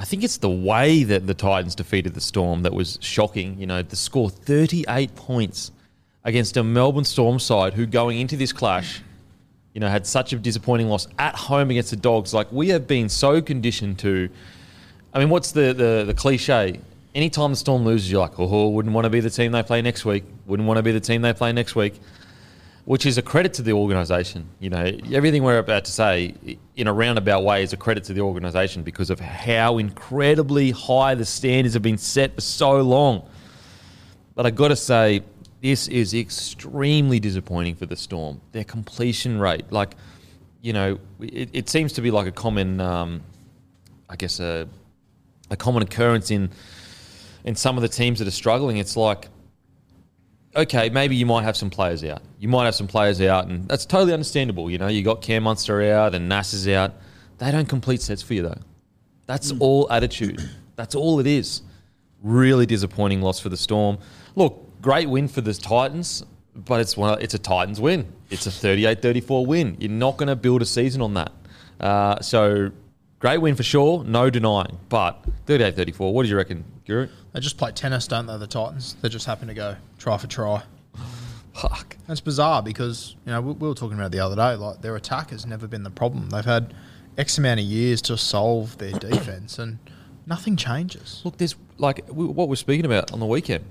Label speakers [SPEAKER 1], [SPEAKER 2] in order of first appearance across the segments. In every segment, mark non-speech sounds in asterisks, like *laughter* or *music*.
[SPEAKER 1] I
[SPEAKER 2] think it's the way that the Titans defeated the Storm that was shocking. You know, the score 38 points against a Melbourne Storm side who going into this clash, you know, had such a disappointing loss at home against the Dogs. Like we have been so conditioned to, I mean, what's the, the, the cliche? Anytime the Storm loses, you're like, oh, wouldn't want to be the team they play next week. Wouldn't want to be the team they play next week which is a credit to the organisation. You know, everything we're about to say, in a roundabout way, is a credit to the organisation because of how incredibly high the standards have been set for so long. But I got to say, this is extremely disappointing for the Storm. Their completion rate, like, you know, it, it seems to be like a common, um, I guess, a, a common occurrence in in some of the teams that are struggling. It's like okay, maybe you might have some players out. You might have some players out, and that's totally understandable. You know, you got Cam Munster out and Nass is out. They don't complete sets for you though. That's all attitude. That's all it is. Really disappointing loss for the Storm. Look, great win for the Titans, but it's one. It's a Titans win. It's a 38-34 win. You're not going to build a season on that. Uh, so great win for sure, no denying. But 38-34. What do you reckon, Guru?
[SPEAKER 3] They just play tennis, don't they? The Titans. They just happen to go try for try. *laughs*
[SPEAKER 2] Fuck.
[SPEAKER 3] That's bizarre because you know we, we were talking about the other day. Like their attack has never been the problem. They've had X amount of years to solve their *coughs* defense, and nothing changes.
[SPEAKER 2] Look, there's like what we're speaking about on the weekend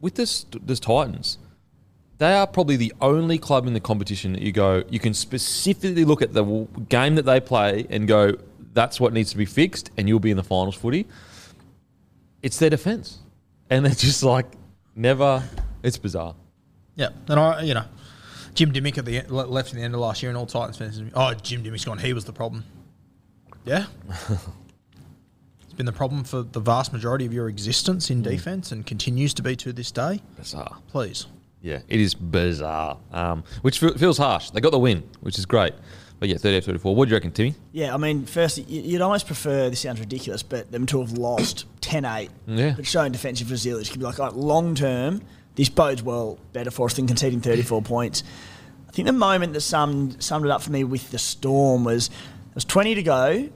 [SPEAKER 2] with this this Titans. They are probably the only club in the competition that you go. You can specifically look at the game that they play and go, "That's what needs to be fixed," and you'll be in the finals footy. It's their defense, and they're just like never. It's bizarre.
[SPEAKER 3] Yeah, and I, you know, Jim Dymock at the end, left at the end of last year, and all Titans fans, oh, Jim Dymock's gone. He was the problem. Yeah, *laughs* it's been the problem for the vast majority of your existence in defence, and continues to be to this day.
[SPEAKER 2] Bizarre.
[SPEAKER 3] Please,
[SPEAKER 2] Yeah, it is bizarre. Um, which feels harsh. They got the win, which is great. But yeah, 38 34. What do you reckon, Timmy?
[SPEAKER 4] Yeah, I mean, firstly, you'd almost prefer, this sounds ridiculous, but them to have lost *coughs* 10 8,
[SPEAKER 2] Yeah.
[SPEAKER 4] but showing defensive resilience. You could be like, all right, long term, this bodes well better for us than conceding 34 *laughs* points. I think the moment that summed, summed it up for me with the Storm was there was 20 to go,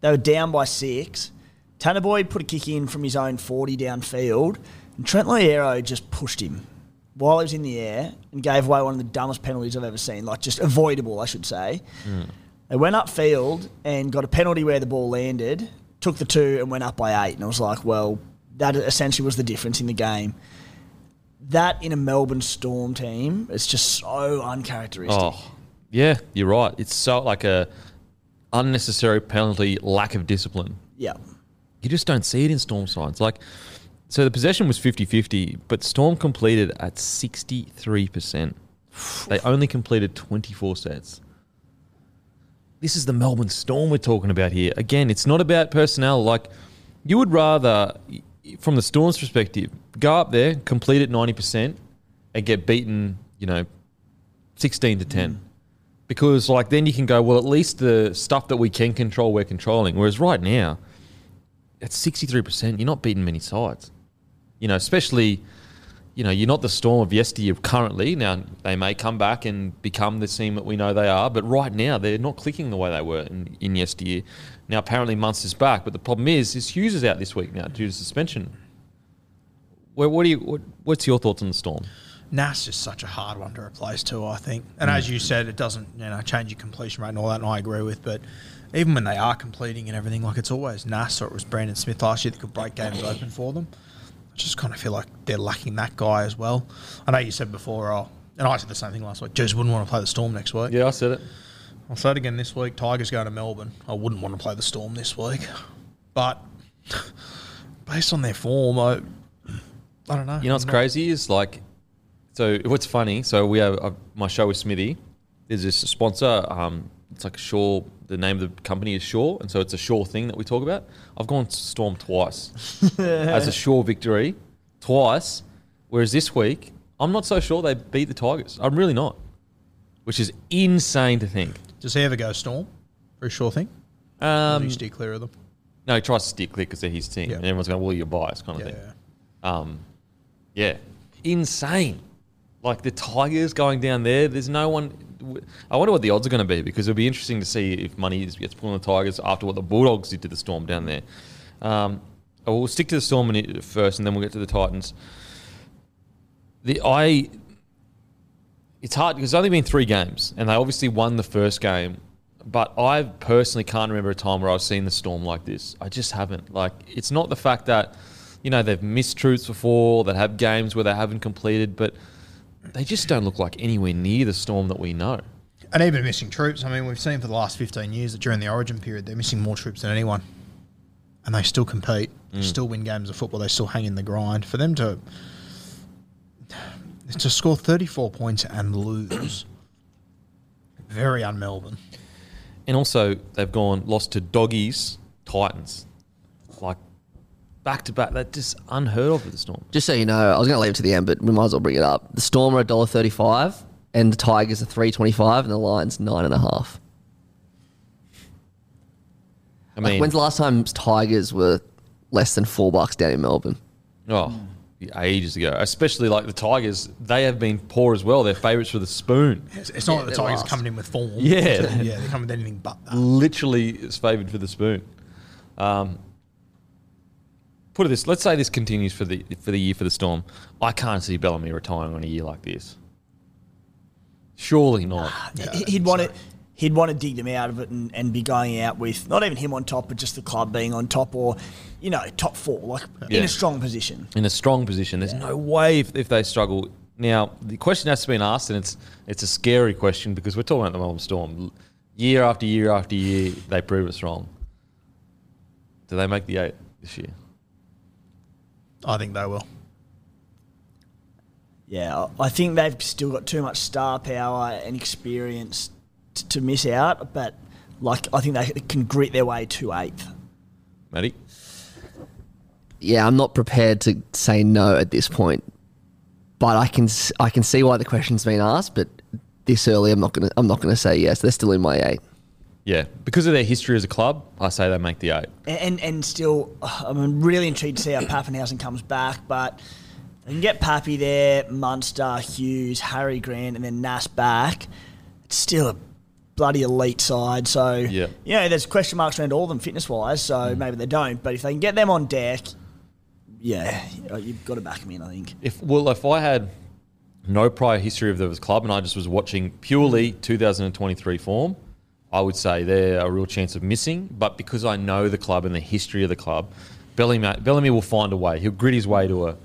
[SPEAKER 4] they were down by six. Tanah Boyd put a kick in from his own 40 downfield, and Trent Loiero just pushed him while he was in the air and gave away one of the dumbest penalties I've ever seen, like just avoidable, I should say. Hmm. They went upfield and got a penalty where the ball landed, took the two and went up by eight. And I was like, well, that essentially was the difference in the game. That in a Melbourne Storm team, it's just so uncharacteristic.
[SPEAKER 2] Oh, yeah, you're right. It's so like a unnecessary penalty, lack of discipline.
[SPEAKER 4] Yeah.
[SPEAKER 2] You just don't see it in Storm sides. Like, so the possession was 50 50, but Storm completed at 63%. They only completed 24 sets. This is the Melbourne Storm we're talking about here. Again, it's not about personnel. Like, you would rather, from the Storm's perspective, go up there, complete at ninety percent, and get beaten, you know, sixteen to ten. Mm. Because like then you can go, well, at least the stuff that we can control, we're controlling. Whereas right now, at sixty three percent, you're not beating many sides. You know, especially, you know, you're not the Storm of yesteryear currently. Now they may come back and become the team that we know they are, but right now they're not clicking the way they were in, in yesteryear. Now apparently Munster's back, but the problem is, is Hughes is out this week now due to suspension. What, what do you? What, what's your thoughts on the Storm?
[SPEAKER 3] Nas is such a hard one to replace too, I think. And as mm. you said, it doesn't you know change your completion rate and all that, and I agree with. But even when they are completing and everything, like it's always Nas or it was Brandon Smith last year that could break games open for them. I just kind of feel like they're lacking that guy as well. I know you said before, oh, and I said the same thing last week. Jews wouldn't want to play the Storm next week.
[SPEAKER 2] Yeah, I said it.
[SPEAKER 3] I'll say it again this week. Tigers going to Melbourne. I wouldn't want to play the Storm this week, but based on their form, I, I don't know.
[SPEAKER 2] You know what's crazy is like, so what's funny? So we have uh, my show with Smithy. There's this sponsor. Um, it's like a Shaw. The name of the company is Shaw, and so it's a Shaw thing that we talk about. I've gone Storm twice *laughs* as a Shaw victory, twice. Whereas this week, I'm not so sure they beat the Tigers. I'm really not, which is insane to think.
[SPEAKER 3] Does he ever go Storm? For a sure thing. Or do
[SPEAKER 2] Um,
[SPEAKER 3] you steer clear of them?
[SPEAKER 2] no, he tries to stick clear because they're his team,
[SPEAKER 3] Yeah.
[SPEAKER 2] and everyone's going, "Well, you're biased," kind of
[SPEAKER 3] Yeah,
[SPEAKER 2] thing.
[SPEAKER 3] yeah.
[SPEAKER 2] Um, yeah, insane. Like the Tigers going down there. There's no one. I wonder what the odds are going to be because it'll be interesting to see if money is- gets put on the Tigers after what the Bulldogs did to the Storm down there. Um, we'll stick to the Storm first, and then we'll get to the Titans. The I. It's hard because it's only been three games, and they obviously won the first game. But I personally can't remember a time where I've seen the Storm like this. I just haven't. Like, it's not the fact that, you know, they've missed truths before, that have games where they haven't completed, but they just don't look like anywhere near the Storm that we know.
[SPEAKER 3] And even missing troops. I mean, we've seen for the last 15 years that during the Origin period, they're missing more troops than anyone. And they still compete,
[SPEAKER 2] Mm.
[SPEAKER 3] still win games of football, they still hang in the grind. For them to to score 34 points and lose, very un-Melbourne.
[SPEAKER 2] And also, they've gone, lost to Doggies, Titans. Like, back to back. That just unheard of with the Storm.
[SPEAKER 5] Just so you know, I was going to leave it to the end, but we might as well bring it up. The Storm are $1.35 and the Tigers are three twenty five and the Lions nine and a half.
[SPEAKER 2] I
[SPEAKER 5] Like,
[SPEAKER 2] mean,
[SPEAKER 5] when's the last time Tigers were less than four bucks down in Melbourne?
[SPEAKER 2] Oh, ages ago. Especially like the Tigers, they have been poor as well. They're favourites for the spoon.
[SPEAKER 3] It's, it's not
[SPEAKER 5] Yeah,
[SPEAKER 3] like the Tigers
[SPEAKER 5] last.
[SPEAKER 3] coming in with form.
[SPEAKER 2] Yeah.
[SPEAKER 3] yeah, they're coming with anything but that.
[SPEAKER 2] Literally it's favoured for the spoon. Um, put it this: Let's say this continues for the for the year for the Storm. I can't see Bellamy retiring on a year like this. Surely not.
[SPEAKER 4] Ah, he- he'd want it. He'd want to dig them out of it and, and be going out with not even him on top, but just the club being on top, or you know, top four, like in a strong position.
[SPEAKER 2] in a strong position. There's no way if, if they struggle. Now the question has to be asked, and it's it's a scary question because we're talking about the Melbourne Storm. Year after year after year, they prove us wrong. Do they make the eight this year?
[SPEAKER 3] I think they will.
[SPEAKER 4] Yeah, I I think they've still got too much star power and experience t- to miss out, but like I think they can grit their way to eighth.
[SPEAKER 2] Matty?
[SPEAKER 5] Yeah, I'm not prepared to say no at this point, but I can s- I can see why the question's been asked. But this early, I'm not gonna I'm not gonna say yes. They're still in my eight.
[SPEAKER 2] Yeah, because of their history as a club, I say they make the eight.
[SPEAKER 4] And and, still, uh, I'm really intrigued to see how Papenhuyzen comes back, but they can get Pappy there, Munster, Hughes, Harry Grant, and then Nass back. It's still a bloody elite side. So
[SPEAKER 2] Yeah.
[SPEAKER 4] you know, there's question marks around all of them fitness wise. So mm. maybe they don't, but if they can get them on deck, yeah, uh, you've got to back them in. I think.
[SPEAKER 2] If well, if I had no prior history of the club and I just was watching purely mm. 2023 form, I would say they're a real chance of missing. But because I know the club and the history of the club, Bellamy, Bellamy will find a way. He'll grit his way to a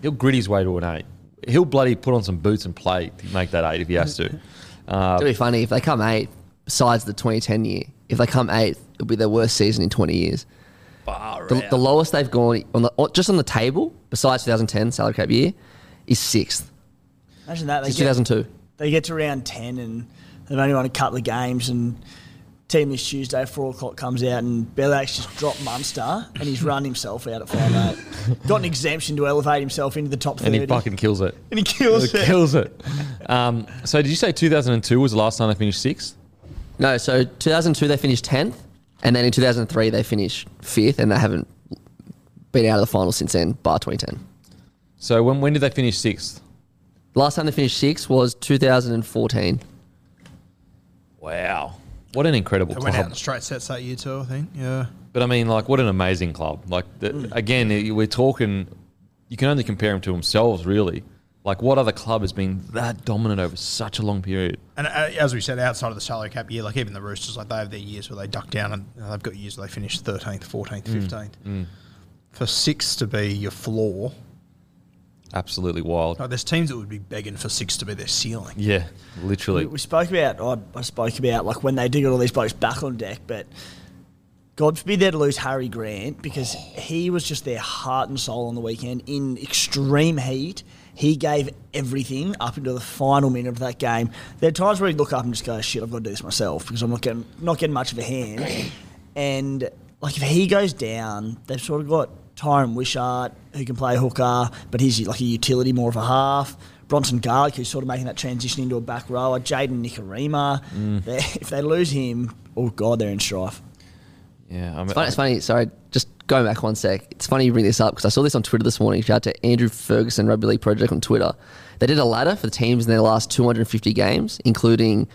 [SPEAKER 2] he'll grit his way to an eight. He'll bloody put on some boots and play to make that eight if he has to. *laughs* Uh,
[SPEAKER 5] It'll be funny if they come eighth. Besides the 2010 year, if they come eighth, it'll be their worst season in 20 years. The, the lowest they've gone on the just on the table, besides 2010 salary cap year, is sixth.
[SPEAKER 4] Imagine that. They
[SPEAKER 5] Since
[SPEAKER 4] get,
[SPEAKER 5] 2002.
[SPEAKER 4] they get to round 10 and they've only won a couple of games and team this Tuesday, four o'clock comes out and Bellax just dropped Munster and he's run himself out at five eight. *laughs* Got an exemption to elevate himself into the top
[SPEAKER 2] And he fucking kills it.
[SPEAKER 4] And he kills
[SPEAKER 2] He
[SPEAKER 4] it.
[SPEAKER 2] Kills it. Um, so did you say 2002 was the last time they finished sixth?
[SPEAKER 5] No, so 2002 they finished 10th, and then in 2003 they finished fifth, and they haven't been out of the final since then, bar 2010.
[SPEAKER 2] So when when did they finish sixth?
[SPEAKER 5] Last time they finished sixth was 2014.
[SPEAKER 2] Wow. What an incredible
[SPEAKER 3] They went out in
[SPEAKER 2] club.
[SPEAKER 3] straight sets that year too, I think. Yeah.
[SPEAKER 2] But I mean, like, what an amazing club. Like, the,
[SPEAKER 3] Mm.
[SPEAKER 2] again, we're talking, you can only compare them to themselves, really. Like, what other club has been that dominant over such a long period?
[SPEAKER 3] And uh, as we said, outside of the salary cap year, like even the Roosters, like they have their years where they duck down and you know, they've got years where they finish 13th, 14th,
[SPEAKER 2] Mm,
[SPEAKER 3] 15th. For six to be your floor,
[SPEAKER 2] Absolutely wild.
[SPEAKER 3] like there's teams that would be begging for six to be their ceiling.
[SPEAKER 2] Yeah, literally.
[SPEAKER 4] we spoke about. I, I spoke about like when they did get all these blokes back on deck, but God forbid they'd lose Harry Grant because he was just their heart and soul on the weekend in extreme heat. He gave everything up into the final minute of that game. There are times where he'd look up and just go, "Shit, I've got to do this myself because I'm not getting not getting much of a hand." And like if he goes down, they've sort of got Tyran Wishart who can play hooker, but he's like a utility more of a half. Bronson Garlick, who's sort of making that transition into a back rower. Jayden Nikorima.
[SPEAKER 2] Mm. *laughs*
[SPEAKER 4] If they lose him, oh god, they're in strife.
[SPEAKER 2] Yeah, I mean,
[SPEAKER 5] It's funny, it's funny. Sorry, just going back one sec. It's funny you bring this up because I saw this on Twitter this morning. Shout out to Andrew Ferguson Rugby League Project on Twitter. They did a ladder for the teams in their last 250 games, including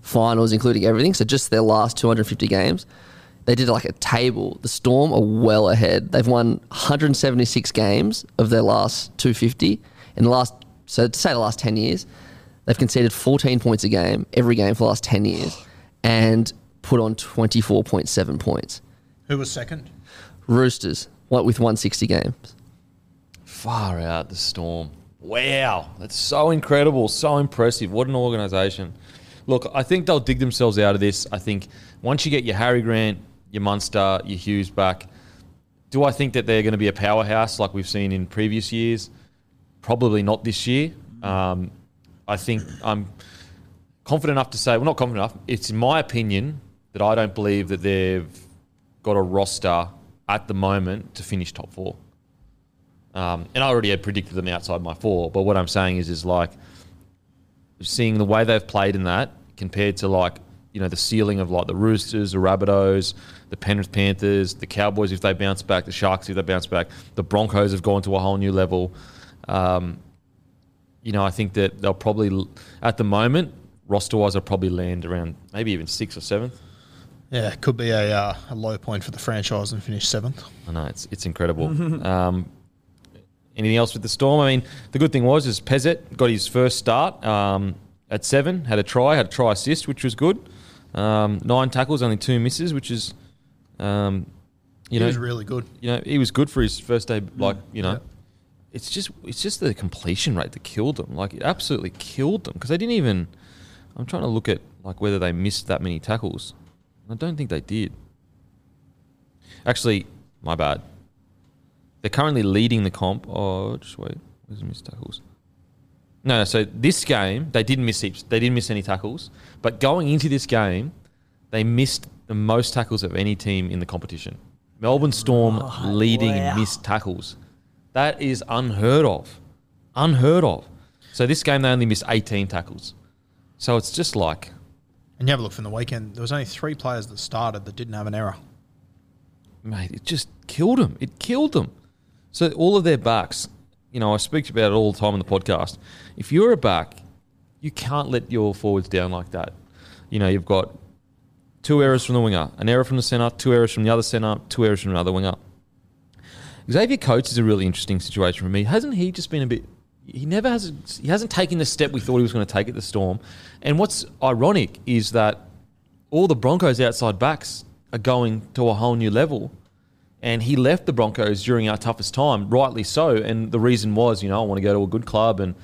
[SPEAKER 5] finals, including everything. So just their last 250 games. They did like a table. The Storm are well ahead. They've won 176 games of their last 250. In the last, so to say the last 10 years, they've conceded 14 points a game every game for the last 10 years, and put on 24.7 points.
[SPEAKER 3] Who was second?
[SPEAKER 5] Roosters, what with 160 games.
[SPEAKER 2] Far out the storm. Wow, that's so incredible, so impressive. What an organisation. Look, I think they'll dig themselves out of this. I think once you get your Harry Grant, your Munster, your Hughes back, do I think that they're going to be a powerhouse like we've seen in previous years? Probably not this year. Um, I think I'm confident enough to say, well, not confident enough. It's in my opinion that I don't believe that they've got a roster at the moment to finish top four. Um, and I already had predicted them outside my four. But what I'm saying is, is like seeing the way they've played in that compared to like you know the ceiling of like the Roosters, the Rabbitohs, the Penrith Panthers, the Cowboys if they bounce back, the Sharks if they bounce back, the Broncos have gone to a whole new level. Um, you know, I think that they'll probably at the moment roster wise, they'll probably land around maybe even sixth or seventh.
[SPEAKER 3] Yeah, it could be a, uh, a low point for the franchise and finish seventh.
[SPEAKER 2] I know it's it's incredible. *laughs* um, anything else with the Storm? I mean, the good thing was is Pezet got his first start um, at seven, had a try, had a try assist, which was good. Um, nine tackles, only two misses, which is, um, you
[SPEAKER 3] He
[SPEAKER 2] know,
[SPEAKER 3] was really good.
[SPEAKER 2] You know, he was good for his first day. Like you know,
[SPEAKER 3] Yeah.
[SPEAKER 2] it's just it's just the completion rate that killed them. Like it absolutely killed them because they didn't even. I'm trying to look at like whether they missed that many tackles. I don't think they did. Actually, my bad. They're currently leading the comp. Oh, just wait. Where's the missed tackles? No, no. so this game they didn't miss heaps. They didn't miss any tackles. But going into this game, they missed the most tackles of any team in the competition. Melbourne Storm oh, leading
[SPEAKER 4] wow.
[SPEAKER 2] missed tackles. That is unheard of. Unheard of. So this game they only missed 18 tackles. So it's just like
[SPEAKER 3] And you have a look from the weekend. There was only three players that started that didn't have an error.
[SPEAKER 2] mate, it just killed them. It killed them. So all of their backs, you know, I speak about it all the time on the podcast. If you're a back, you can't let your forwards down like that. You know, you've got two errors from the winger, an error from the centre, two errors from the other centre, two errors from another winger. Xavier Coates is a really interesting situation for me. Hasn't he just been a bit? He never has. He hasn't taken the step we thought he was going to take at the Storm. And what's ironic is that all the Broncos outside backs are going to a whole new level. And he left the Broncos during our toughest time, rightly so. And the reason was, you know, I want to go to a good club and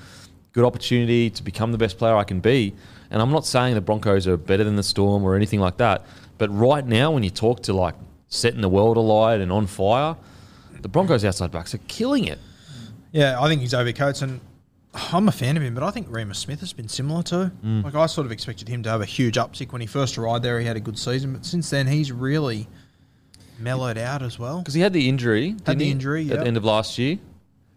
[SPEAKER 2] good opportunity to become the best player I can be. And I'm not saying the Broncos are better than the Storm or anything like that. But right now, when you talk to like setting the world alight and on fire, the Broncos outside backs are killing it.
[SPEAKER 3] Yeah, I think Xavier Coates, and I'm a fan of him, but I think Reimis Smith has been similar too.
[SPEAKER 2] Mm.
[SPEAKER 3] Like I sort of expected him to have a huge uptick when he first arrived there. He had a good season, but since then he's really mellowed out as well.
[SPEAKER 2] Because he had the injury. didn't
[SPEAKER 3] the
[SPEAKER 2] he,
[SPEAKER 3] injury,
[SPEAKER 2] at the end of last year.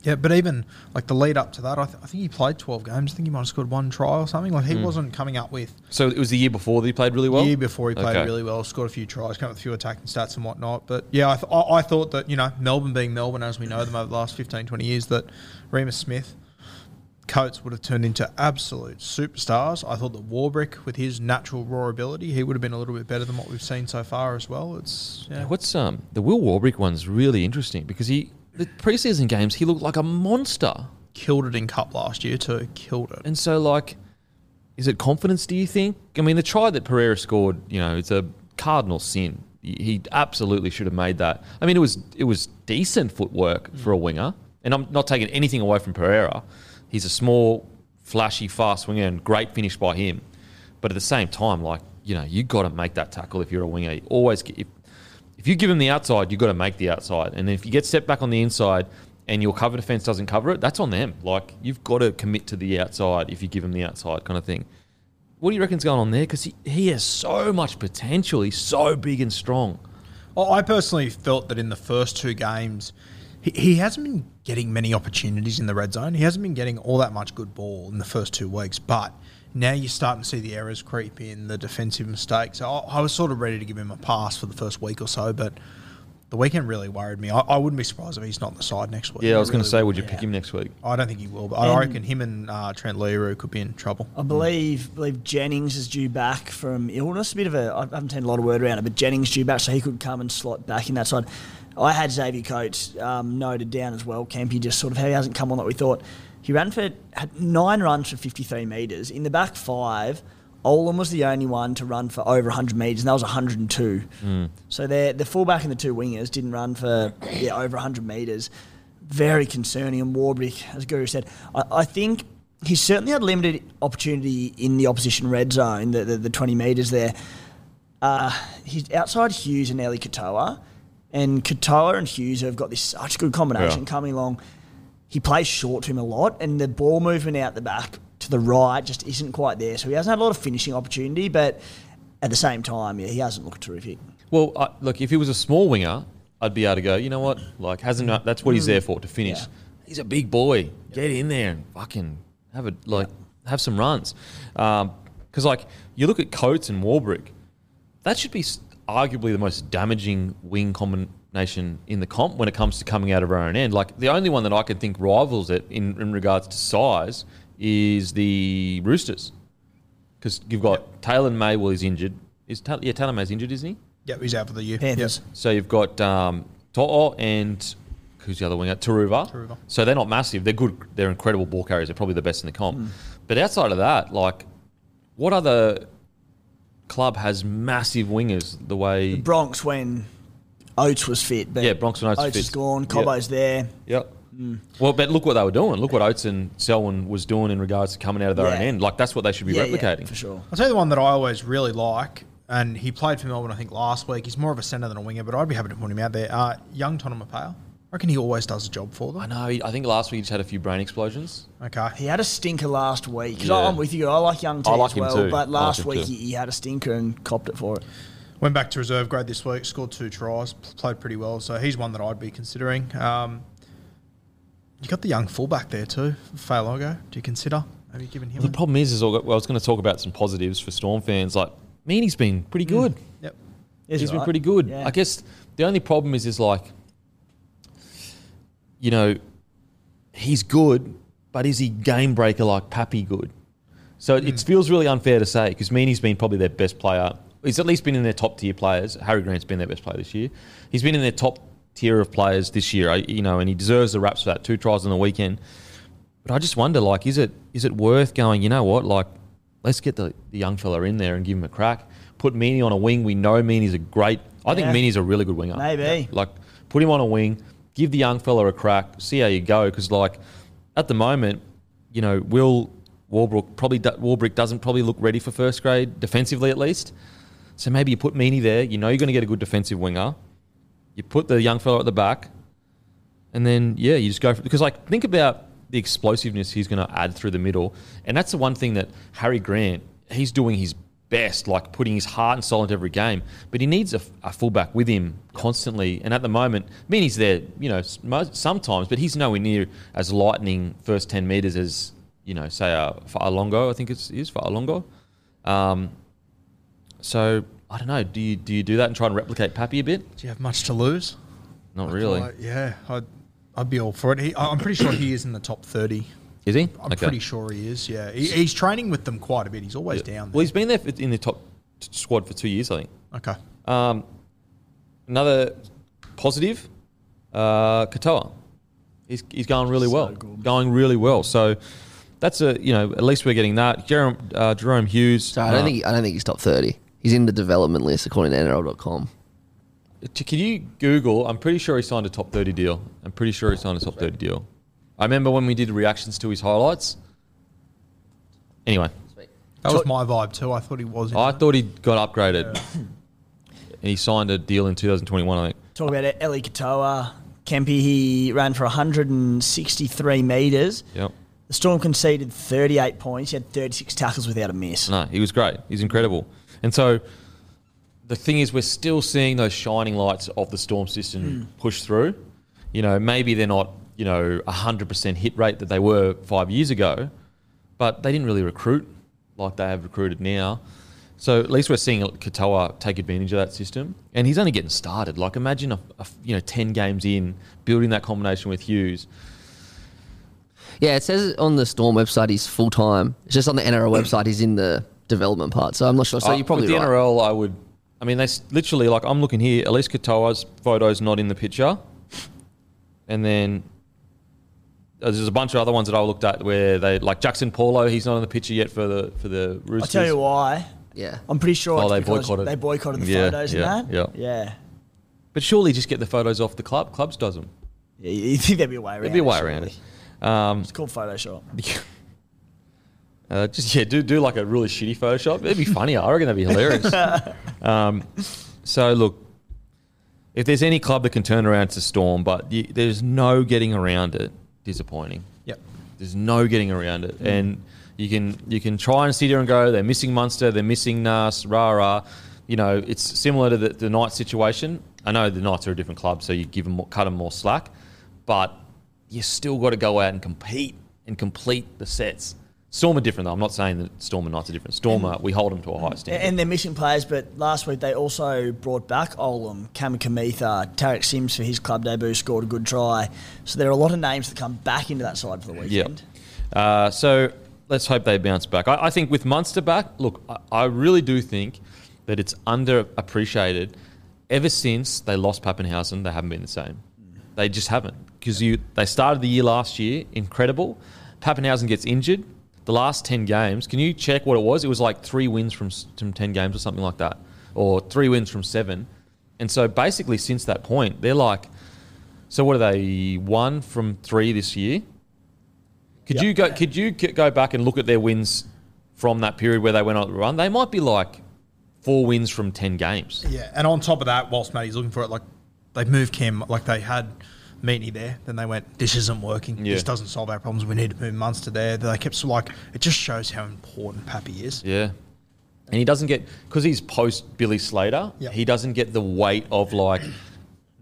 [SPEAKER 3] Yeah, but even like the lead up to that, I, th- I think he played 12 games. I think he might have scored one try or something. Like he
[SPEAKER 2] Mm.
[SPEAKER 3] wasn't coming up with
[SPEAKER 2] So it was the year before that he played really well.
[SPEAKER 3] year before he played
[SPEAKER 2] Okay.
[SPEAKER 3] really well, scored a few tries, came up with a few attacking stats and whatnot. But yeah, I, th- I, I thought that, you know, Melbourne being Melbourne as we know them over the last 15, 20 years, that Reimis Smith, Coates would have turned into absolute superstars. I thought that Warbrick, with his natural raw ability, he would have been a little bit better than what we've seen so far as well. It's yeah.
[SPEAKER 2] What's um the Will Warbrick one's really interesting because he the preseason games he looked like a monster.
[SPEAKER 3] Killed it in Cup last year too. Killed it.
[SPEAKER 2] And so like is it confidence do you think? I mean the try that Pereira scored, you know, it's a cardinal sin. He he absolutely should have made that. I mean it was it was decent footwork for a winger. And I'm not taking anything away from Pereira. He's a small, flashy, fast winger and great finish by him. But at the same time, like, you know, you got to make that tackle if you're a winger. You always get, if, if you give him the outside, you got to make the outside. And if you get stepped back on the inside and your cover defense doesn't cover it, that's on them. Like, you've got to commit to the outside if you give him the outside kind of thing. What do you reckon's going on there? Because he, he has so much potential. He's so big and strong.
[SPEAKER 3] Well, I personally felt that in the first two games, he, he hasn't been getting many opportunities in the red zone. He hasn't been getting all that much good ball in the first two weeks, but now you're starting to see the errors creep in, the defensive mistakes. I, I was sort of ready to give him a pass for the first week or so, but the weekend really worried me. I, I wouldn't be surprised if he's not on the side next week.
[SPEAKER 2] Yeah, I was going to say,
[SPEAKER 3] wouldn't.
[SPEAKER 2] would you pick him next week?
[SPEAKER 3] I don't think he will, but I
[SPEAKER 4] And-
[SPEAKER 3] reckon him and uh, Trent Loiero could be in trouble.
[SPEAKER 4] I believe believe Jennings is due back from illness. A bit of a I haven't seen a lot of word around it, but Jennings due back, so he could come and slot back in that side. I had Xavier Coates um, noted down as well. Kempy just sort of he hasn't come on like we thought. He ran for had nine runs for 53 metres in the back five. Olam was the only one to run for over 100 metres, and that was 102. So the the fullback and the two wingers didn't run for yeah over 100 metres. Very concerning. And Warbrick, as Guru said, I, I think he's certainly had limited opportunity in the opposition red zone, the the, the 20 metres there. Uh, he's outside Hughes and Eli Katoa, and Katoa and Hughes have got this such good combination
[SPEAKER 2] Yeah.
[SPEAKER 4] coming along. He plays short to him a lot, and the ball movement out the back to the right just isn't quite there. So he hasn't had a lot of finishing opportunity, but at the same time, yeah, he hasn't looked terrific.
[SPEAKER 2] Well, uh, look, if he was a small winger, I'd be able to go, you know what? Like, hasn't that's what he's there for to finish.
[SPEAKER 4] Yeah.
[SPEAKER 2] He's a big boy. Get in there and fucking have a like have some runs. Because like you look at Coates and Warbrick, that should be arguably the most damaging wing combination in the comp when it comes to coming out of our own end. Like the only one that I can think rivals it in, in regards to size is the Roosters. Because you've got Taylor May, well, he's injured. Is Ta- yeah, Taylor May's injured, isn't he?
[SPEAKER 3] Yep, he's out for the year.
[SPEAKER 4] Panthers.
[SPEAKER 2] So you've got um, To'o and who's the other winger? Turuva.
[SPEAKER 3] Turuva.
[SPEAKER 2] So they're not massive. They're good. They're incredible ball carriers. They're probably the best in the comp. But outside of that, like, what other club has massive wingers the way?
[SPEAKER 4] The Bronx when Oates was fit, but
[SPEAKER 2] Yeah, Bronx when Oates was
[SPEAKER 4] Oates is
[SPEAKER 2] fit.
[SPEAKER 4] gone.
[SPEAKER 2] Yep.
[SPEAKER 4] There.
[SPEAKER 2] Yep. Well, but look what they were doing. Look what Oates and Selwyn was doing in regards to coming out of their
[SPEAKER 4] Yeah.
[SPEAKER 2] own end. Like that's what they should be
[SPEAKER 4] Yeah, yeah,
[SPEAKER 2] replicating.
[SPEAKER 4] for sure.
[SPEAKER 3] I'll tell you the one that I always really like, and he played for Melbourne, I think, last week. He's more of a centre than a winger, but I'd be happy to put him out there. Uh, young Tonumaipea. I reckon he always does a job for them.
[SPEAKER 2] I know. he- I think last week he just had a few brain explosions.
[SPEAKER 3] Okay.
[SPEAKER 4] He had a stinker last week.
[SPEAKER 2] Yeah.
[SPEAKER 4] I'm with you. I like Young T
[SPEAKER 2] I like
[SPEAKER 4] as
[SPEAKER 2] him
[SPEAKER 4] well,
[SPEAKER 2] too.
[SPEAKER 4] but
[SPEAKER 2] I like
[SPEAKER 4] last
[SPEAKER 2] him
[SPEAKER 4] week
[SPEAKER 2] too.
[SPEAKER 4] he, he had a stinker and copped it for it.
[SPEAKER 3] Went back to reserve grade this week, scored two tries, played pretty well. So he's one that I'd be considering. Um, you got the young fullback there too, Fa'alogo. Do you consider maybe giving him?
[SPEAKER 2] Well, the
[SPEAKER 3] a-
[SPEAKER 2] problem is, is well, I was going to talk about some positives for Storm fans. Like Meaney's been pretty good.
[SPEAKER 3] Yep.
[SPEAKER 4] Is
[SPEAKER 2] he's been
[SPEAKER 4] right.
[SPEAKER 2] pretty good.
[SPEAKER 4] Yeah.
[SPEAKER 2] I guess the only problem is, is like, you know, he's good, but is he game breaker like Pappy good? So it feels really unfair to say because Meaney's been probably their best player. He's at least been in their top tier players. Harry Grant's been their best player this year. He's been in their top tier of players this year. I- You know, and he deserves the raps for that. Two tries on the weekend. But I just wonder, like, is it is it worth going? You know what? Like, let's get the, the young fella in there and give him a crack. Put Meaney on a wing. We know Meaney's a great. I think
[SPEAKER 4] Yeah.
[SPEAKER 2] Meaney's a really good winger.
[SPEAKER 4] Maybe.
[SPEAKER 2] Like, put him on a wing. Give the young fella a crack. See how you go. Because like, at the moment, you know, Will Warbrick probably Warbrick doesn't probably look ready for first grade defensively at least. So maybe you put Meaney there. You know you're going to get a good defensive winger. You put the young fella at the back, and then yeah, you just go for because like think about the explosiveness he's going to add through the middle, and that's the one thing that Harry Grant he's doing his best, like putting his heart and soul into every game. But he needs a, a fullback with him constantly, and at the moment, I mean, he's there, you know, sometimes, but he's nowhere near as lightning first ten meters as you know, say uh, Fa'alogo, I think it's is Fa'alogo. Um, so I don't know. Do you do you do that and try and replicate Pappy a bit?
[SPEAKER 3] Do you have much to lose?
[SPEAKER 2] Not really.
[SPEAKER 3] Like, yeah, I'd, I'd be all for it. He, I'm pretty sure he is in the top 30.
[SPEAKER 2] Is he?
[SPEAKER 3] I'm
[SPEAKER 2] Okay.
[SPEAKER 3] pretty sure he is. Yeah, he, he's training with them quite a bit. He's always down There.
[SPEAKER 2] Well, he's been there for, in the top t- squad for two years, I think.
[SPEAKER 3] Okay.
[SPEAKER 2] Um, another positive, uh, Katoa. He's, he's going really well. Going really well. So that's a you know at least we're getting that. Jahrome, uh, Jahrome Hughes.
[SPEAKER 5] Sorry, I don't
[SPEAKER 2] uh,
[SPEAKER 5] think I don't think he's top thirty. He's in the development list according to NRL.com.
[SPEAKER 2] T- Can you Google? I'm pretty sure he signed a top 30 deal. I'm pretty sure he signed a top 30 deal. I remember when we did reactions to his highlights. Anyway,
[SPEAKER 3] That was my vibe too. I thought he was. In
[SPEAKER 2] I
[SPEAKER 3] there.
[SPEAKER 2] thought he got upgraded. *coughs* and he signed a deal in 2021, I think.
[SPEAKER 4] Talk about it, Eli Katoa. Kempi. he ran for 163 metres.
[SPEAKER 2] Yep.
[SPEAKER 4] The Storm conceded 38 points. He had 36 tackles without a miss.
[SPEAKER 2] No, he was great. He's incredible. And so the thing is, we're still seeing those shining lights of the Storm system hmm. push through. You know, maybe they're not, you know, 100% hit rate that they were five years ago, but they didn't really recruit like they have recruited now. So at least we're seeing Katoa take advantage of that system, and he's only getting started. Like imagine a, a you know ten games in, building that combination with Hughes.
[SPEAKER 5] Yeah, it says on the Storm website he's full time. It's just on the NRL website he's in the development part. So I'm not sure. So
[SPEAKER 2] Uh,
[SPEAKER 5] you're probably
[SPEAKER 2] with the
[SPEAKER 5] right.
[SPEAKER 2] NRL, I would. I mean, they s- literally like I'm looking here. Eliesa Katoa's photo's not in the picture, and then uh, there's a bunch of other ones that I looked at where they like Jackson Paulo. He's not in the picture yet for the for the Roosters.
[SPEAKER 4] I'll tell you why.
[SPEAKER 5] Yeah.
[SPEAKER 4] I'm pretty sure
[SPEAKER 2] Oh,
[SPEAKER 4] it's
[SPEAKER 2] they
[SPEAKER 4] because
[SPEAKER 2] boycotted.
[SPEAKER 4] They boycotted the
[SPEAKER 2] Yeah,
[SPEAKER 4] photos
[SPEAKER 2] yeah,
[SPEAKER 4] and that.
[SPEAKER 2] yeah.
[SPEAKER 4] Yeah.
[SPEAKER 2] But surely just get the photos off the club. Clubs does them.
[SPEAKER 4] Yeah, you think there'd be a way around it.
[SPEAKER 2] There'd be a way
[SPEAKER 4] it,
[SPEAKER 2] around
[SPEAKER 4] surely.
[SPEAKER 2] it. Um,
[SPEAKER 4] It's called Photoshop. *laughs*
[SPEAKER 2] Uh, just *laughs* yeah, do do like a really shitty Photoshop. It'd be funny. I reckon that'd be hilarious. *laughs* um, so look, if there's any club that can turn around to Storm, but y there's no getting around it. Disappointing.
[SPEAKER 3] Yep.
[SPEAKER 2] There's no getting around it, and you can you can try and sit here and go. They're missing Munster. They're missing Nas. Rah rah. You know, it's similar to the, the Knights situation. I know the Knights are a different club, so you give them more, cut them more slack, but you still got to go out and compete and complete the sets. Storm are different, though. I'm not saying that Storm and Knights are different. Storm are, we hold them to a high standard.
[SPEAKER 4] And they're missing players, but last week they also brought back Olam, Cam Kamitha, Tariq Sims for his club debut scored a good try. So there are a lot of names that come back into that side for the weekend.
[SPEAKER 2] Uh, so let's hope they bounce back. I, I think with Munster back, look, I, I really do think that it's underappreciated. Ever since they lost Papenhuyzen, they haven't been the same. They just haven't because you they started the year last year incredible. Papenhuyzen gets injured. The last ten games, can you check what it was? It was like three wins from from ten games or something like that, or three wins from seven. And so basically, since that point, they're like, so what are they? One from three this year. Could you go? Could you go back and look at their wins from that period where they went on the run? They might be like four wins from ten games.
[SPEAKER 3] Yeah, and on top of that, whilst Matty's looking for it, like they've moved Cam, like they had Meaney there, then they went, this isn't working.
[SPEAKER 2] Yeah.
[SPEAKER 3] This doesn't solve our problems. We need to move Munster there. They kept like it just shows how important Pappy is.
[SPEAKER 2] Yeah, and he doesn't get because he's post Billy Slater.
[SPEAKER 3] Yep.
[SPEAKER 2] He doesn't get the weight of like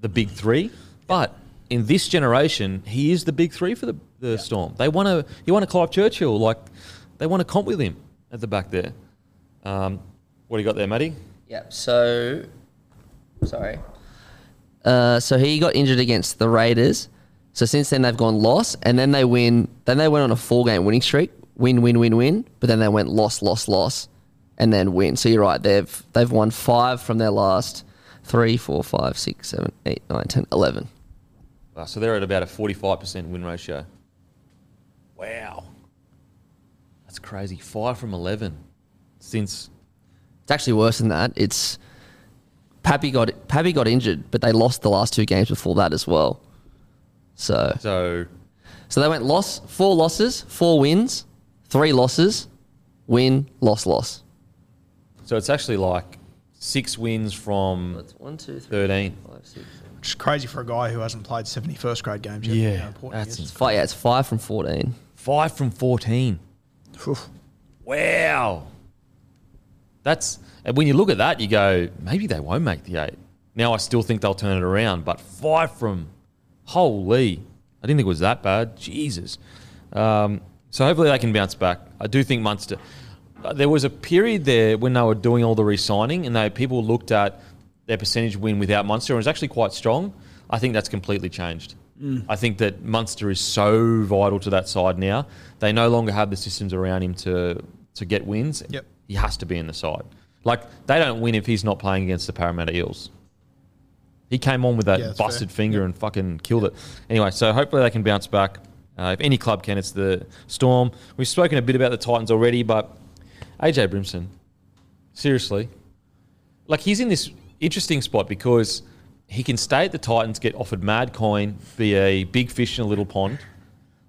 [SPEAKER 2] the big three, but. In this generation, he is the big three for the, the Storm. They want to. You want to Clive Churchill, like they want to comp with him at the back there. Um, what do you got there, Matty?
[SPEAKER 5] Yep. So, sorry. Uh, so he got injured against the Raiders. So since then they've gone loss, and then they win. Then they went on a four-game winning streak. Win, win, win, win. But then they went loss, loss, loss, and then win. So you're right. They've they've won five from their last three, four, five, six, seven, eight, nine, ten, eleven.
[SPEAKER 2] Uh, so they're at about a 45% win ratio. Wow. That's crazy. Five from 11 since.
[SPEAKER 5] It's actually worse than that. It's Pappy got Pappy got injured, but they lost the last two games before that as well. So
[SPEAKER 2] So
[SPEAKER 5] So they went loss, four losses, four wins, three losses, win, loss, loss.
[SPEAKER 2] so it's actually like six wins from
[SPEAKER 5] That's one, two, three,
[SPEAKER 2] 13.
[SPEAKER 5] five, six, seven.
[SPEAKER 3] Which is crazy for a guy who hasn't played 71st grade games yet.
[SPEAKER 2] Yeah,
[SPEAKER 3] How important
[SPEAKER 2] that's
[SPEAKER 3] is.
[SPEAKER 5] Fi- yeah, it's five from 14.
[SPEAKER 2] Five from 14. Wow. That's and when you look at that, you go, maybe they won't make the eight. Now I still think they'll turn it around, but five from holy, I didn't think it was that bad. Jesus. Um, so hopefully they can bounce back. I do think Munster. uh, There was a period there when they were doing all the re-signing, and they people looked at their percentage win without Munster, and it was actually quite strong. I think that's completely changed. I think that Munster is so vital to that side now. They no longer have the systems around him to to get wins.
[SPEAKER 3] Yep.
[SPEAKER 2] He has to be in the side. Like they don't win if he's not playing against the Parramatta Eels. He came on with that
[SPEAKER 3] Yeah,
[SPEAKER 2] busted
[SPEAKER 3] fair.
[SPEAKER 2] finger and fucking killed it. Anyway, so hopefully they can bounce back. Uh, if any club can, it's the Storm. We've spoken a bit about the Titans already, but AJ Brimson, seriously, like he's in this interesting spot because he can stay at the Titans, get offered mad coin, be a big fish in a little pond,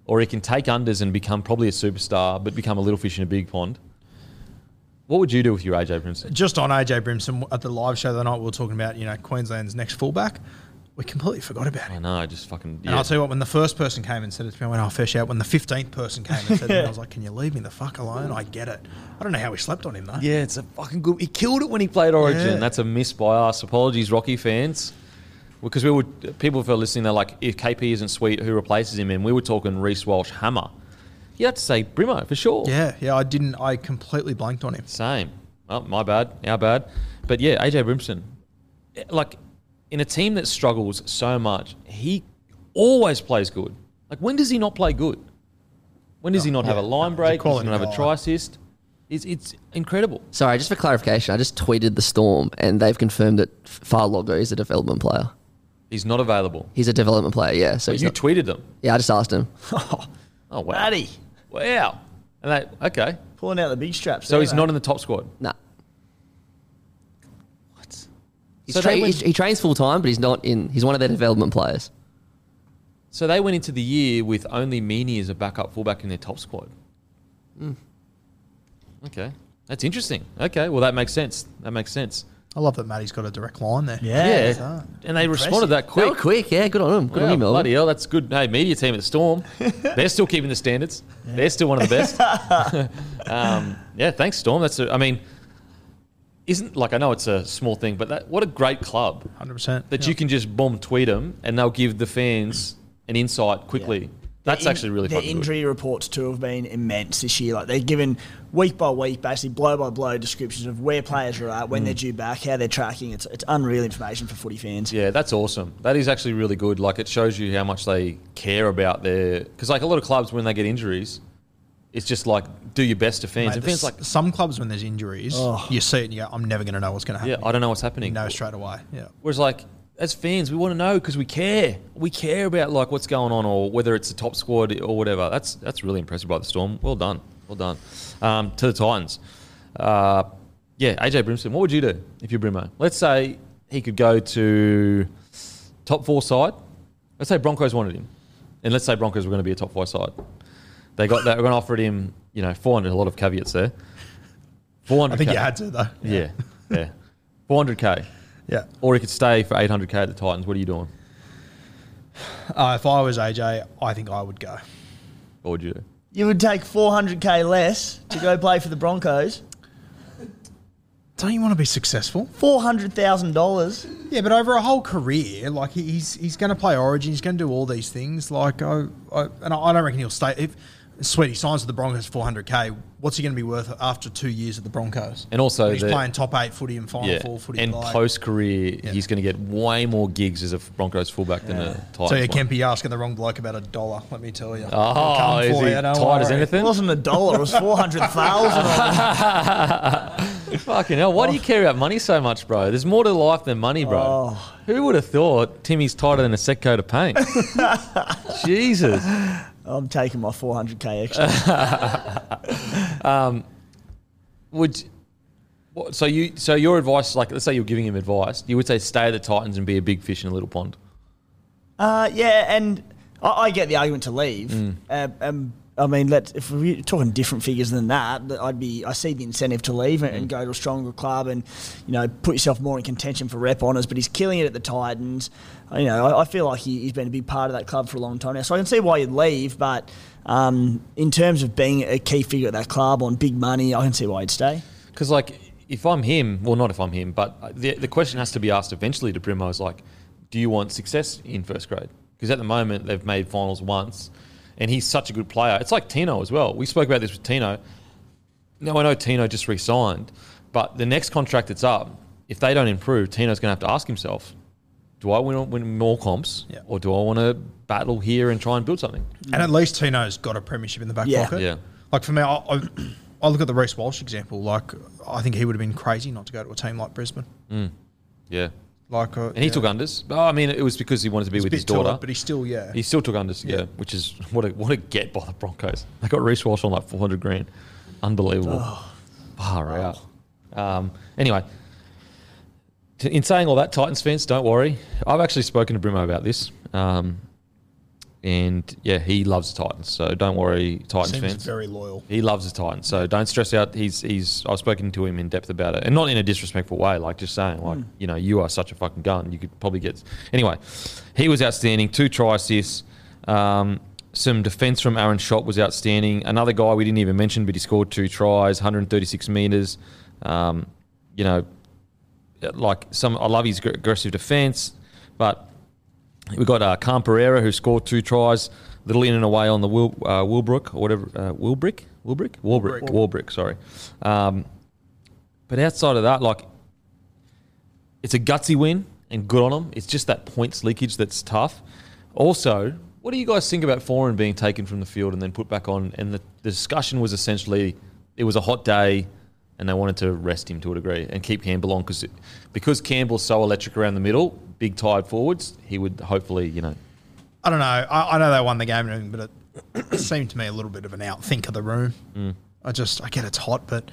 [SPEAKER 2] or he can take unders and become probably a superstar, but become a little fish in a big pond. What would you do with your AJ Brimson?
[SPEAKER 3] Just on AJ Brimson at the live show the night, we were talking about, you know, Queensland's next fullback. We completely forgot about him.
[SPEAKER 2] I know, I just fucking.
[SPEAKER 3] And I'll tell you what, when the first person came and said it to me, I went, oh, fish out. When the 15th person came and said it to *laughs* I was like, can you leave me the fuck alone? I get it. I don't know how we slept on him, though.
[SPEAKER 2] Yeah, it's a fucking good. He killed it when he played Origin.
[SPEAKER 3] Yeah.
[SPEAKER 2] That's a miss by us. Apologies, Rocky fans. Because we were, people for listening, they're like, if KP isn't sweet, who replaces him? And we were talking Reece Walsh Hammer. You have to say Brimo for sure.
[SPEAKER 3] Yeah, yeah, I didn't. I completely blanked on him.
[SPEAKER 2] Same. Oh, my bad. Our bad. But yeah, AJ Brimson, like in a team that struggles so much, he always plays good. Like when does he not play good? When does he not oh, have a line break? Does he
[SPEAKER 3] quality
[SPEAKER 2] not have a try assist? It's, it's incredible.
[SPEAKER 5] Sorry, just for clarification, I just tweeted the Storm and they've confirmed that Fa'alogo is a development player.
[SPEAKER 2] He's not available.
[SPEAKER 5] He's a development player, yeah. So
[SPEAKER 2] But
[SPEAKER 5] he's
[SPEAKER 2] you
[SPEAKER 5] not-
[SPEAKER 2] tweeted them.
[SPEAKER 5] yeah, I just asked him. *laughs*
[SPEAKER 2] Oh wow.
[SPEAKER 4] Matty,
[SPEAKER 2] Wow. And they, okay.
[SPEAKER 4] pulling out the big straps.
[SPEAKER 2] So
[SPEAKER 4] there,
[SPEAKER 2] he's
[SPEAKER 4] mate.
[SPEAKER 2] not in the top squad.
[SPEAKER 5] Nah.
[SPEAKER 2] What?
[SPEAKER 5] He's
[SPEAKER 2] So
[SPEAKER 5] tra-
[SPEAKER 2] they went-
[SPEAKER 5] he's- he trains full time, but he's not in. He's one of their development players.
[SPEAKER 2] So they went into the year with only Meaney as a backup fullback in their top squad.
[SPEAKER 5] Hmm.
[SPEAKER 2] Okay. That's interesting. Okay. Well, that makes sense. That makes sense.
[SPEAKER 3] I love that Matty's got a direct line there.
[SPEAKER 4] Yeah.
[SPEAKER 2] Yeah. And they responded that
[SPEAKER 5] They
[SPEAKER 2] quick.
[SPEAKER 5] were quick, yeah. Good on them. Good
[SPEAKER 2] Wow,
[SPEAKER 5] on you, Melbourne.
[SPEAKER 2] bloody hell, that's good. Hey, media team at the Storm. *laughs* They're still keeping the standards. They're still one of the best. *laughs* *laughs* um, yeah, thanks, Storm. That's. A, I mean, isn't like I know it's a small thing, but that what a great club
[SPEAKER 3] 100%.
[SPEAKER 2] that
[SPEAKER 3] Yeah.
[SPEAKER 2] you can just boom tweet them and they'll give the fans an insight quickly. That's
[SPEAKER 4] in-
[SPEAKER 2] actually really
[SPEAKER 4] Their
[SPEAKER 2] fucking good.
[SPEAKER 4] injury reports too have been immense this year. Like they're given week by week, basically blow by blow descriptions of where players are at, when they're mm. due back, how they're tracking. It's it's unreal information for footy fans.
[SPEAKER 2] Yeah, that's awesome. That is actually really good. Like it shows you how much they care about their because like a lot of clubs when they get injuries, it's just like do your best to fans.
[SPEAKER 3] Mate,
[SPEAKER 2] and fans like,
[SPEAKER 3] some clubs when there's injuries, oh. you see it and you go, I'm never going to know what's going to happen. yeah.
[SPEAKER 2] I don't know what's happening.
[SPEAKER 3] You know straight away. Yeah.
[SPEAKER 2] Whereas like as fans, we want to know because we care. We care about like what's going on or whether it's a top squad or whatever. That's that's really impressive by the Storm. Well done, well done. Um, to the Titans, uh, yeah, AJ Brimson. What would you do if you're Brimo? Let's say he could go to top four side. Let's say Broncos wanted him, and let's say Broncos were going to be a top five side. They got that. We're going to offer him, you know, 400. A lot of caveats there. 400.
[SPEAKER 3] I think you had to, though.
[SPEAKER 2] Yeah, yeah. 400k.
[SPEAKER 3] Yeah.
[SPEAKER 2] Or he could stay for 800k at the Titans. What are you doing? *sighs*
[SPEAKER 3] Uh, if I was AJ, I think I would go.
[SPEAKER 2] What would you do?
[SPEAKER 4] You would take 400k less to go play for the Broncos.
[SPEAKER 3] Don't you want to be successful?
[SPEAKER 4] Four hundred thousand dollars.
[SPEAKER 3] Yeah, but over a whole career, like he's he's going to play Origin, he's going to do all these things. Like, I, I and I I don't reckon he'll stay. If Sweet, he signs with the Broncos for 400k. What's he going to be worth after two years at the Broncos?
[SPEAKER 2] And also,
[SPEAKER 3] he's
[SPEAKER 2] the-
[SPEAKER 3] playing top eight footy and final
[SPEAKER 2] yeah.
[SPEAKER 3] four footy.
[SPEAKER 2] And
[SPEAKER 3] like-
[SPEAKER 2] post career,
[SPEAKER 3] Yeah.
[SPEAKER 2] he's going to get way more gigs as a Broncos fullback than a Titans.
[SPEAKER 3] So you
[SPEAKER 2] can't
[SPEAKER 3] Kempy asking the wrong bloke about a dollar. Let me tell you.
[SPEAKER 2] Oh, is he
[SPEAKER 3] you, don't
[SPEAKER 2] tight as
[SPEAKER 3] anything?
[SPEAKER 4] It wasn't a dollar. It was four hundred thousand. *laughs*
[SPEAKER 2] Fucking hell. Why do you care about money so much, bro? There's more to life than money, bro.
[SPEAKER 3] Oh.
[SPEAKER 2] Who would have thought Timmy's tighter than a set coat of paint? *laughs* Jesus.
[SPEAKER 4] I'm taking my four hundred *laughs* extra.
[SPEAKER 2] Would what, so you so your advice, like let's say you're giving him advice, you would say stay at the Titans and be a big fish in a little pond.
[SPEAKER 4] Uh, yeah, and I, I get the argument to leave.
[SPEAKER 2] Mm.
[SPEAKER 4] Uh, um, I mean, let if we're talking different figures than that, I'd be. I see the incentive to leave and, and go to a stronger club and you know put yourself more in contention for rep honours. But he's killing it at the Titans. You know, I, I feel like he, he's been a big part of that club for a long time now. So I can see why you'd leave, but um, in terms of being a key figure at that club on big money, I can see why he'd stay.
[SPEAKER 2] Because like if I'm him, well, not if I'm him, but the the question has to be asked eventually to Brimo is like, do you want success in first grade? Because at the moment they've made finals once, and he's such a good player. It's like Tino as well. We spoke about this with Tino. Now I know Tino just re-signed, but the next contract that's up, if they don't improve, Tino's going to have to ask himself, do I want to win more comps,
[SPEAKER 3] Yeah.
[SPEAKER 2] or do I want to battle here and try and build something?
[SPEAKER 3] And at least Tino's got a premiership in the back
[SPEAKER 4] Yeah.
[SPEAKER 3] pocket.
[SPEAKER 2] Yeah.
[SPEAKER 3] Like for me, I, I, I look at the Reece Walsh example. Like I think he would have been crazy not to go to a team like Brisbane. Mm.
[SPEAKER 2] Yeah.
[SPEAKER 3] Like, uh,
[SPEAKER 2] And he
[SPEAKER 3] yeah.
[SPEAKER 2] took unders. Oh, I mean, it was because he wanted to be
[SPEAKER 3] He's a
[SPEAKER 2] with his daughter.
[SPEAKER 3] taller, but he's still yeah.
[SPEAKER 2] He still took unders, yeah. which is *laughs* what a what a get by the Broncos. They got Reece Walsh on like four hundred grand, unbelievable. Far out. Um, anyway, in saying all that, Titans fans, don't worry. I've actually spoken to Brimo about this, um, and yeah, he loves the Titans. So don't worry, Titans
[SPEAKER 3] Seems
[SPEAKER 2] fans.
[SPEAKER 3] very loyal.
[SPEAKER 2] He loves the Titans, so don't stress out. He's he's. I've spoken to him in depth about it, and not in a disrespectful way. Like just saying, like you know, you are such a fucking gun. You could probably get. Anyway, he was outstanding. Two try assists. Um, some defense from Aaron Schott was outstanding. Another guy we didn't even mention, but he scored two tries, 136 meters. Um, you know, like some. I love his aggressive defense, but we got uh, Khan-Pereira who scored two tries, little in and away on the Wil, uh, Wilbrook or whatever, uh, Wilbrick, Wilbrick, Warbrick, Warbrick. Sorry. Um, but outside of that, like, it's a gutsy win and good on them. It's just that points leakage that's tough. Also, what do you guys think about Foran being taken from the field and then put back on? And the, the discussion was essentially it was a hot day and they wanted to rest him to a degree and keep Campbell on because because Campbell's so electric around the middle, big tired forwards, he would hopefully, you know,
[SPEAKER 3] I don't know. I, I know they won the game and everything, but it, it seemed to me a little bit of an outthink of the room.
[SPEAKER 2] Mm.
[SPEAKER 3] I just, I get it's hot, but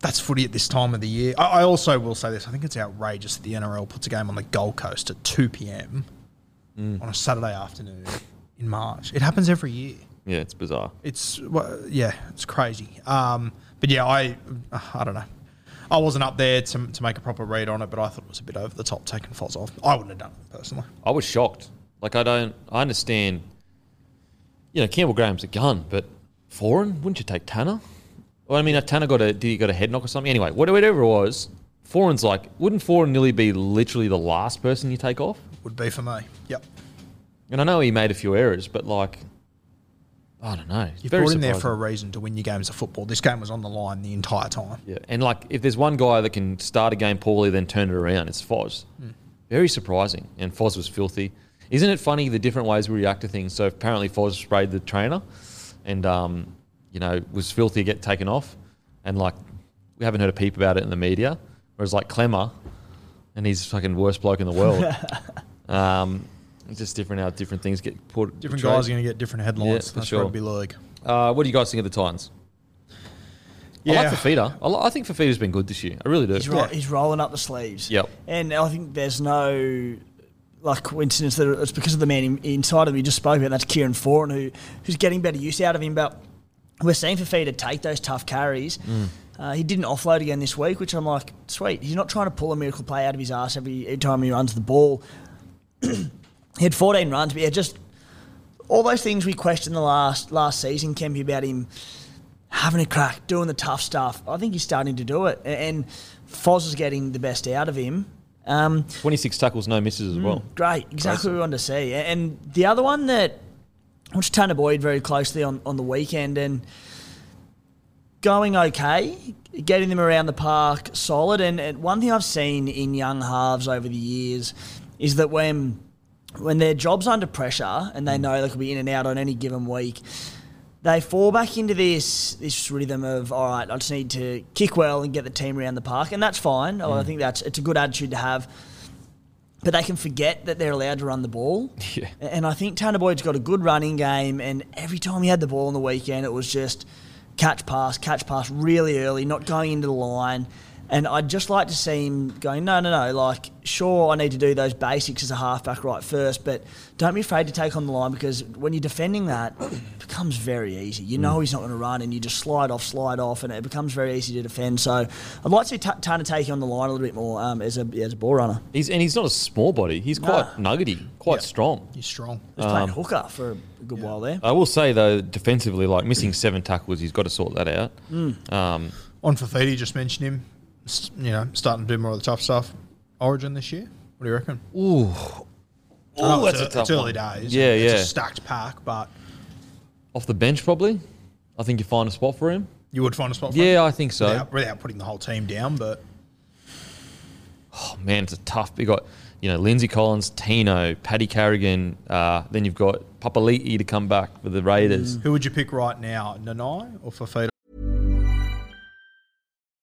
[SPEAKER 3] that's footy at this time of the year. I, I also will say this: I think it's outrageous that the NRL puts a game on the Gold Coast at two p.m.
[SPEAKER 2] Mm.
[SPEAKER 3] on a Saturday afternoon in March. It happens every year.
[SPEAKER 2] yeah, it's bizarre.
[SPEAKER 3] It's well, yeah, it's crazy. Um, but yeah, I I don't know. I wasn't up there to, to make a proper read on it, but I thought it was a bit over the top taking Foz off. I wouldn't have done it personally.
[SPEAKER 2] I was shocked. Like I don't, I understand. You know, Campbell Graham's a gun, but Foran, wouldn't you take Tanah? Well, I mean, if Tanah got a, did he got a head knock or something? Anyway, whatever it was, Foran's like, wouldn't Foreign nearly be literally the last person you take off?
[SPEAKER 3] Would be for me. Yep.
[SPEAKER 2] And I know he made a few errors, but like, I don't know.
[SPEAKER 3] You
[SPEAKER 2] Very
[SPEAKER 3] brought him there for a reason to win your games of football. This game was on the line the entire time.
[SPEAKER 2] Yeah, and like, if there's one guy that can start a game poorly then turn it around, it's Foz.
[SPEAKER 3] Hmm.
[SPEAKER 2] Very surprising. And Foz was filthy. Isn't it funny the different ways we react to things? So apparently Foz sprayed the trainer, and um, you know was filthy get taken off, and like we haven't heard a peep about it in the media. Whereas like Klemmer, and he's fucking worst bloke in the world. *laughs* um, it's just different how different things get put.
[SPEAKER 3] Different
[SPEAKER 2] portrayed.
[SPEAKER 3] guys are going to get different headlines.
[SPEAKER 2] Yeah, for
[SPEAKER 3] That's
[SPEAKER 2] sure.
[SPEAKER 3] rugby league.
[SPEAKER 2] Uh, what do you guys think of the Titans?
[SPEAKER 3] Yeah.
[SPEAKER 2] I like Fifita. I, li- I think Fifita's been good this year. I really do.
[SPEAKER 4] He's, ro- he's rolling up the sleeves.
[SPEAKER 2] Yep.
[SPEAKER 4] And I think there's no like coincidence that it's because of the man in, inside of him we just spoke about. That's Kieran Foran who who's getting better use out of him. But we're seeing Fifita take those tough carries. Uh, he didn't offload again this week, which I'm like, sweet. He's not trying to pull a miracle play out of his ass every, every time he runs the ball. *clears throat* he had 14 runs, but yeah, just all those things we questioned the last last season, Kempy, about him having a crack, doing the tough stuff. I think he's starting to do it, and Foz is getting the best out of him. Um,
[SPEAKER 2] 26 tackles, no misses as well.
[SPEAKER 4] great, exactly what we wanted to see. And the other one that I watched Tanah Boyd very closely on, on the weekend and going okay, getting them around the park solid. And, and one thing I've seen in young halves over the years is that when when their job's under pressure and they mm. know they could be in and out on any given week, they fall back into this this rhythm of all right, I just need to kick well and get the team around the park, and that's fine. I mm. think that's it's a good attitude to have. But they can forget that they're allowed to run the ball. *laughs*
[SPEAKER 2] Yeah.
[SPEAKER 4] And I think Tanah Boyd's got a good running game, and every time he had the ball on the weekend, it was just catch pass, catch pass really early, not going into the line. And I'd just like to see him going, no, no, no. Like, sure, I need to do those basics as a halfback right first, but don't be afraid to take on the line because when you're defending that, it becomes very easy. You know he's not going to run, and you just slide off, slide off, and it becomes very easy to defend. So I'd like to see Ta- Tanah taking on the line a little bit more um, as a as a ball runner.
[SPEAKER 2] He's and he's not a small body. He's quite nuggety, quite strong.
[SPEAKER 3] He's strong.
[SPEAKER 4] He's was playing hooker for a good while there.
[SPEAKER 2] I will say though, defensively, like missing seven tackles, he's got to sort that out. Um,
[SPEAKER 3] On Fifita, just mentioned him. S- You know, starting to do more of the tough stuff. Origin this year. What do you reckon?
[SPEAKER 2] ooh,
[SPEAKER 3] I know
[SPEAKER 2] Ooh,
[SPEAKER 3] it's,
[SPEAKER 2] that's a
[SPEAKER 3] it's
[SPEAKER 2] tough
[SPEAKER 3] early
[SPEAKER 2] one.
[SPEAKER 3] days.
[SPEAKER 2] Yeah,
[SPEAKER 3] it's
[SPEAKER 2] yeah.
[SPEAKER 3] a stacked pack, but
[SPEAKER 2] off the bench probably. I think you find a spot for him.
[SPEAKER 3] you would find a spot. For him.
[SPEAKER 2] Yeah,
[SPEAKER 3] him
[SPEAKER 2] I think so.
[SPEAKER 3] Without, without putting the whole team down, but
[SPEAKER 2] Oh man, it's a tough. You got you know Lindsay Collins, Tino, Paddy Carrigan. Uh, then you've got Papali'i to come back for the Raiders.
[SPEAKER 3] who would you pick right now, Nanai or Fifita?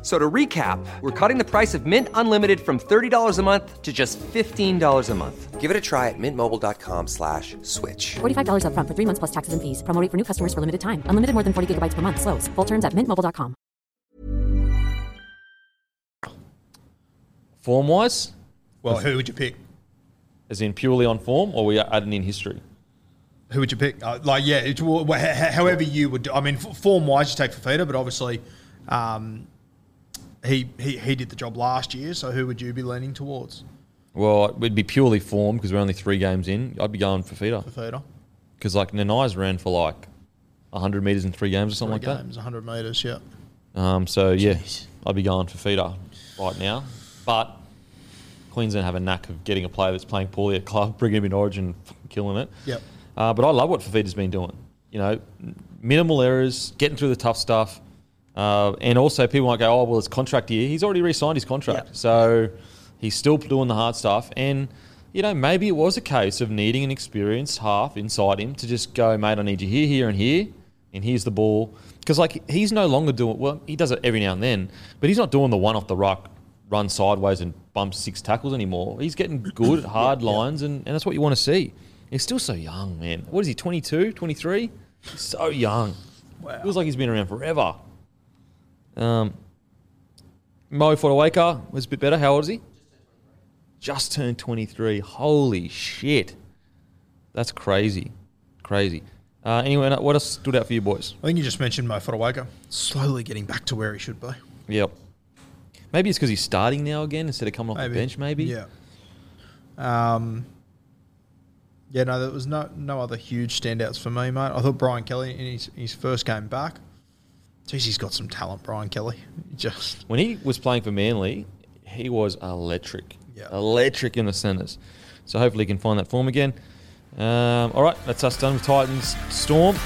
[SPEAKER 6] F- So to recap, we're cutting the price of Mint Unlimited from $30 a month to just $15 a month. Give it a try at mintmobile.com slash switch.
[SPEAKER 7] $45 upfront for three months plus taxes and fees. Promo for new customers for limited time. Unlimited more than 40 gigabytes per month. Slows. Full terms at mintmobile.com.
[SPEAKER 2] Form wise,
[SPEAKER 3] Well, who would you pick?
[SPEAKER 2] as in purely on form, or we are adding in history.
[SPEAKER 3] Who would you pick? Uh, like, yeah, it's, well, wh- h- however you would. do- I mean, form wise, you take Fifita, but obviously, um, he, he he did the job last year. So who would you be leaning towards?
[SPEAKER 2] Well, we'd be purely form because we're only three games in. I'd be going for feeder
[SPEAKER 3] Fifita,
[SPEAKER 2] because like Nanai's ran for like 100 meters in three games or something
[SPEAKER 3] three
[SPEAKER 2] like
[SPEAKER 3] games, 100 meters. Yeah.
[SPEAKER 2] Um, so yeah, I'd be going for feeder right now. But Queensland have a knack of getting a player that's playing poorly at club, *laughs* bringing him in Origin, fucking killing it.
[SPEAKER 3] Yep.
[SPEAKER 2] Uh, but I love what Fifita's been doing. You know, minimal errors, getting through the tough stuff. Uh, and also, people might go, oh, well, it's contract year. He's already re signed his contract.
[SPEAKER 4] Yep.
[SPEAKER 2] So he's still doing the hard stuff. And, you know, maybe it was a case of needing an experienced half inside him to just go, mate, I need you here, here, and here. And here's the ball. Because, like, he's no longer doing, well, he does it every now and then, but he's not doing the one off the ruck, run sideways and bump six tackles anymore. He's getting *clears throat* good, at hard lines, and, and that's what you want to see. He's still so young, man. What is he, 22, 23? He's so young.
[SPEAKER 3] Wow.
[SPEAKER 2] Feels like he's been around forever. Um, Mo Fotuaika was a bit better. How old is he? Just turned 23. Holy shit. That's crazy. Crazy. Uh, anyway, what else stood out for you boys?
[SPEAKER 3] I think you just mentioned Mo Fotuaika. Slowly getting back to where he should be.
[SPEAKER 2] Yep. Maybe it's because he's starting now again instead of coming off the bench, maybe?
[SPEAKER 3] Yeah. Um. Yeah, no, there was no no other huge standouts for me, mate. I thought Brian Kelly in his, his first game back. Jeez, he's got some talent, Brian Kelly. *laughs* Just
[SPEAKER 2] When he was playing for Manly, he was electric.
[SPEAKER 3] Yeah.
[SPEAKER 2] Electric in the centres. So hopefully he can find that form again. Um, all right, that's us done with Titans Storm.